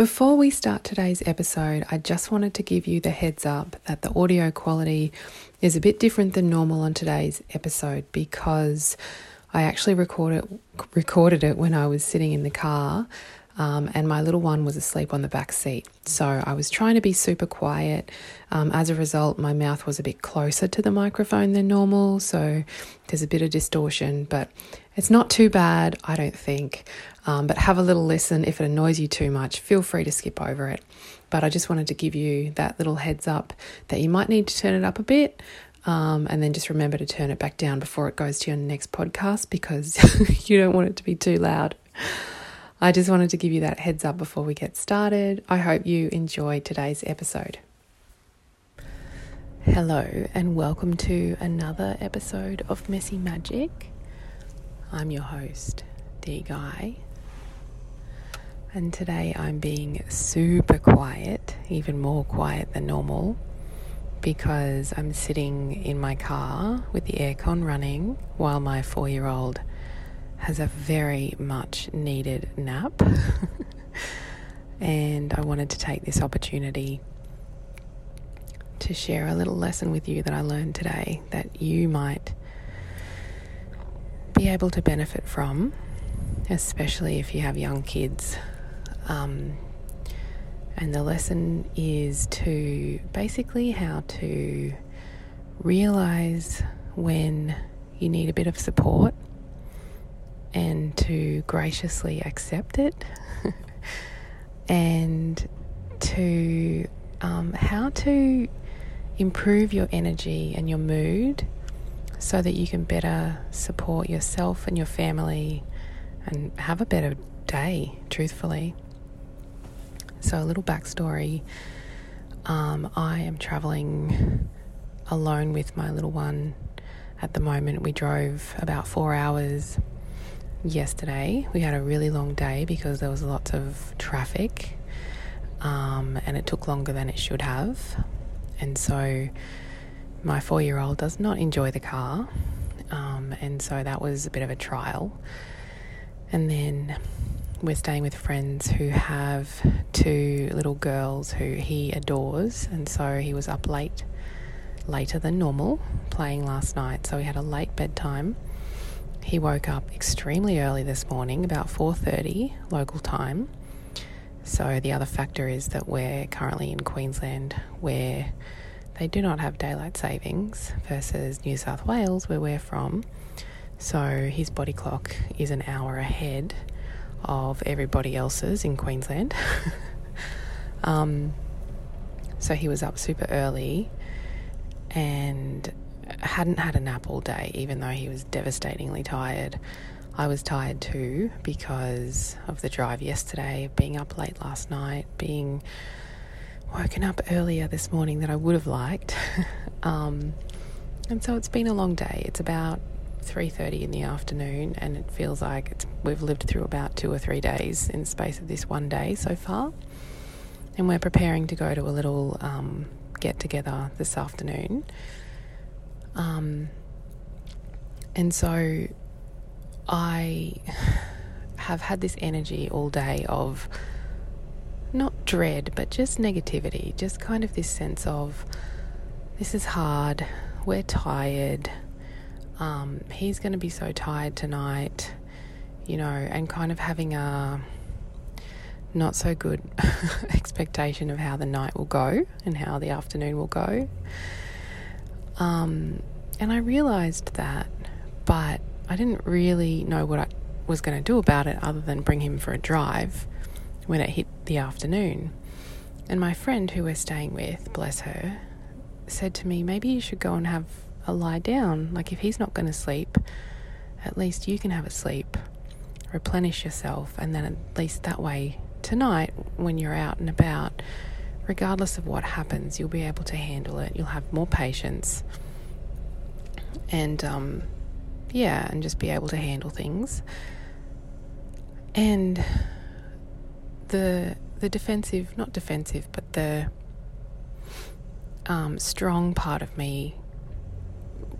Before we start today's episode, I just wanted to give you the heads up that the audio quality is a bit different than normal on today's episode because I actually recorded recorded it when I was sitting in the car um, and my little one was asleep on the back seat. So I was trying to be super quiet. Um, as a result, my mouth was a bit closer to the microphone than normal, so there's a bit of distortion, but it's not too bad, I don't think. Um, but have a little listen. If it annoys you too much, feel free to skip over it. But I just wanted to give you that little heads up that you might need to turn it up a bit. Um, and then just remember to turn it back down before it goes to your next podcast because you don't want it to be too loud. I just wanted to give you that heads up before we get started. I hope you enjoyed today's episode. Hello, and welcome to another episode of Messy Magic. I'm your host, Nadee Guy, and today I'm being super quiet, even more quiet than normal, because I'm sitting in my car with the aircon running while my four year old has a very much needed nap. and I wanted to take this opportunity to share a little lesson with you that I learned today that you might be able to benefit from, especially if you have young kids. Um, and the lesson is to basically how to realize when you need a bit of support and to graciously accept it and to um, how to improve your energy and your mood so that you can better support yourself and your family and have a better day, truthfully. So, a little backstory um, I am traveling alone with my little one at the moment. We drove about four hours yesterday. We had a really long day because there was lots of traffic um, and it took longer than it should have. And so my four year old does not enjoy the car. Um, and so that was a bit of a trial. And then we're staying with friends who have two little girls who he adores. And so he was up late, later than normal, playing last night. So we had a late bedtime he woke up extremely early this morning, about 4:30 local time. So the other factor is that we're currently in Queensland where they do not have daylight savings versus New South Wales where we're from. So his body clock is an hour ahead of everybody else's in Queensland. um, so he was up super early and hadn't had a nap all day, even though he was devastatingly tired. I was tired too because of the drive yesterday, being up late last night, being woken up earlier this morning than I would have liked. um, and so it's been a long day. It's about 3:30 in the afternoon and it feels like we've lived through about 2 or 3 days in the space of this one day so far. And we're preparing to go to a little um, get together this afternoon um, and so I have had this energy all day of not dread, but just negativity, just kind of this sense of this is hard, we're tired, um, he's going to be so tired tonight, you know, and kind of having a not so good expectation of how the night will go and how the afternoon will go. Um, and I realized that, but I didn't really know what I was going to do about it other than bring him for a drive when it hit the afternoon. And my friend who we're staying with, bless her, said to me, maybe you should go and have a lie down. Like, if he's not going to sleep, at least you can have a sleep, replenish yourself, and then at least that way, tonight, when you're out and about, regardless of what happens, you'll be able to handle it. You'll have more patience. And um, yeah, and just be able to handle things. And the the defensive, not defensive, but the um, strong part of me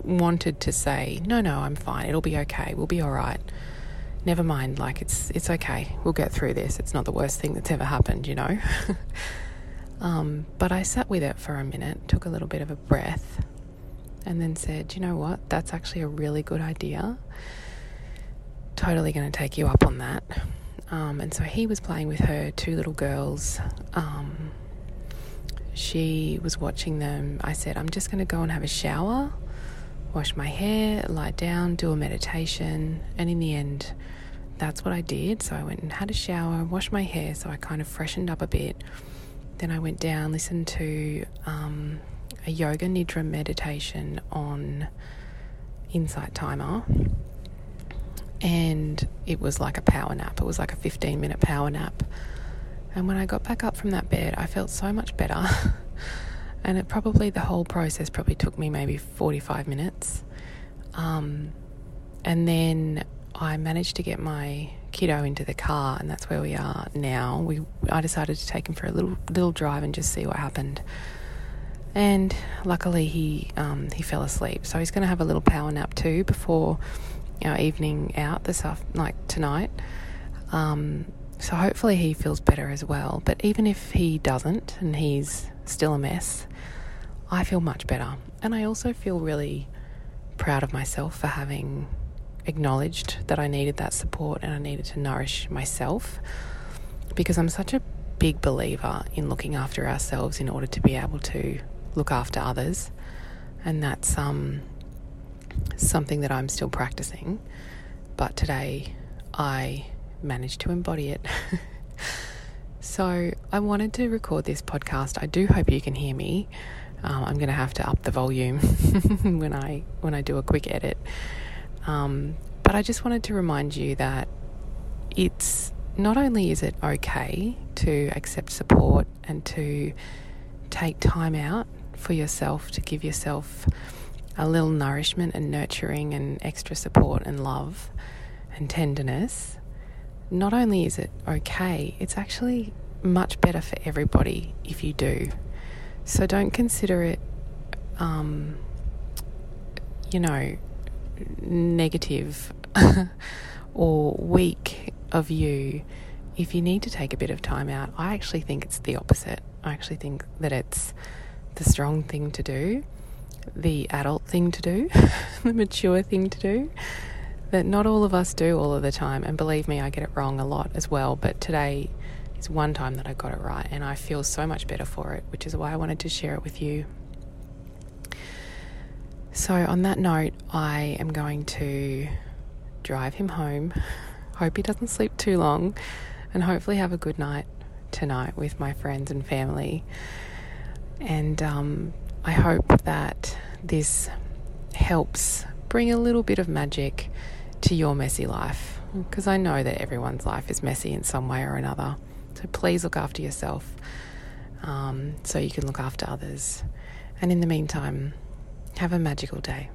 wanted to say, no, no, I'm fine. It'll be okay. We'll be all right. never mind, like it's it's okay. We'll get through this. It's not the worst thing that's ever happened, you know. um, but I sat with it for a minute, took a little bit of a breath, and then said, you know what? That's actually a really good idea. Totally going to take you up on that. Um, and so he was playing with her two little girls. Um, she was watching them. I said, I'm just going to go and have a shower, wash my hair, lie down, do a meditation. And in the end, that's what I did. So I went and had a shower, washed my hair, so I kind of freshened up a bit. Then I went down, listened to um, a yoga nidra meditation on Insight Timer. And it was like a power nap. It was like a 15 minute power nap. And when I got back up from that bed, I felt so much better. and it probably, the whole process probably took me maybe 45 minutes. Um, and then I managed to get my kiddo into the car, and that's where we are now. We, I decided to take him for a little little drive and just see what happened. And luckily, he um, he fell asleep. So he's going to have a little power nap too before our evening out this afternoon, like tonight. Um, so hopefully he feels better as well. But even if he doesn't and he's still a mess, I feel much better. And I also feel really proud of myself for having acknowledged that I needed that support and I needed to nourish myself because I'm such a big believer in looking after ourselves in order to be able to look after others. And that's um, something that I'm still practicing. But today I managed to embody it. so I wanted to record this podcast. I do hope you can hear me. Um, I'm going to have to up the volume when I when I do a quick edit. Um, but I just wanted to remind you that it's not only is it okay to accept support and to take time out for yourself to give yourself a little nourishment and nurturing and extra support and love and tenderness, not only is it okay, it's actually much better for everybody if you do. So don't consider it, um, you know, negative or weak of you if you need to take a bit of time out. I actually think it's the opposite. I actually think that it's the strong thing to do, the adult thing to do, the mature thing to do that not all of us do all of the time. And believe me, I get it wrong a lot as well. But today is one time that I got it right, and I feel so much better for it, which is why I wanted to share it with you. So, on that note, I am going to drive him home. Hope he doesn't sleep too long, and hopefully have a good night tonight with my friends and family. And um, I hope that this helps bring a little bit of magic to your messy life because I know that everyone's life is messy in some way or another. So please look after yourself um, so you can look after others. And in the meantime, have a magical day.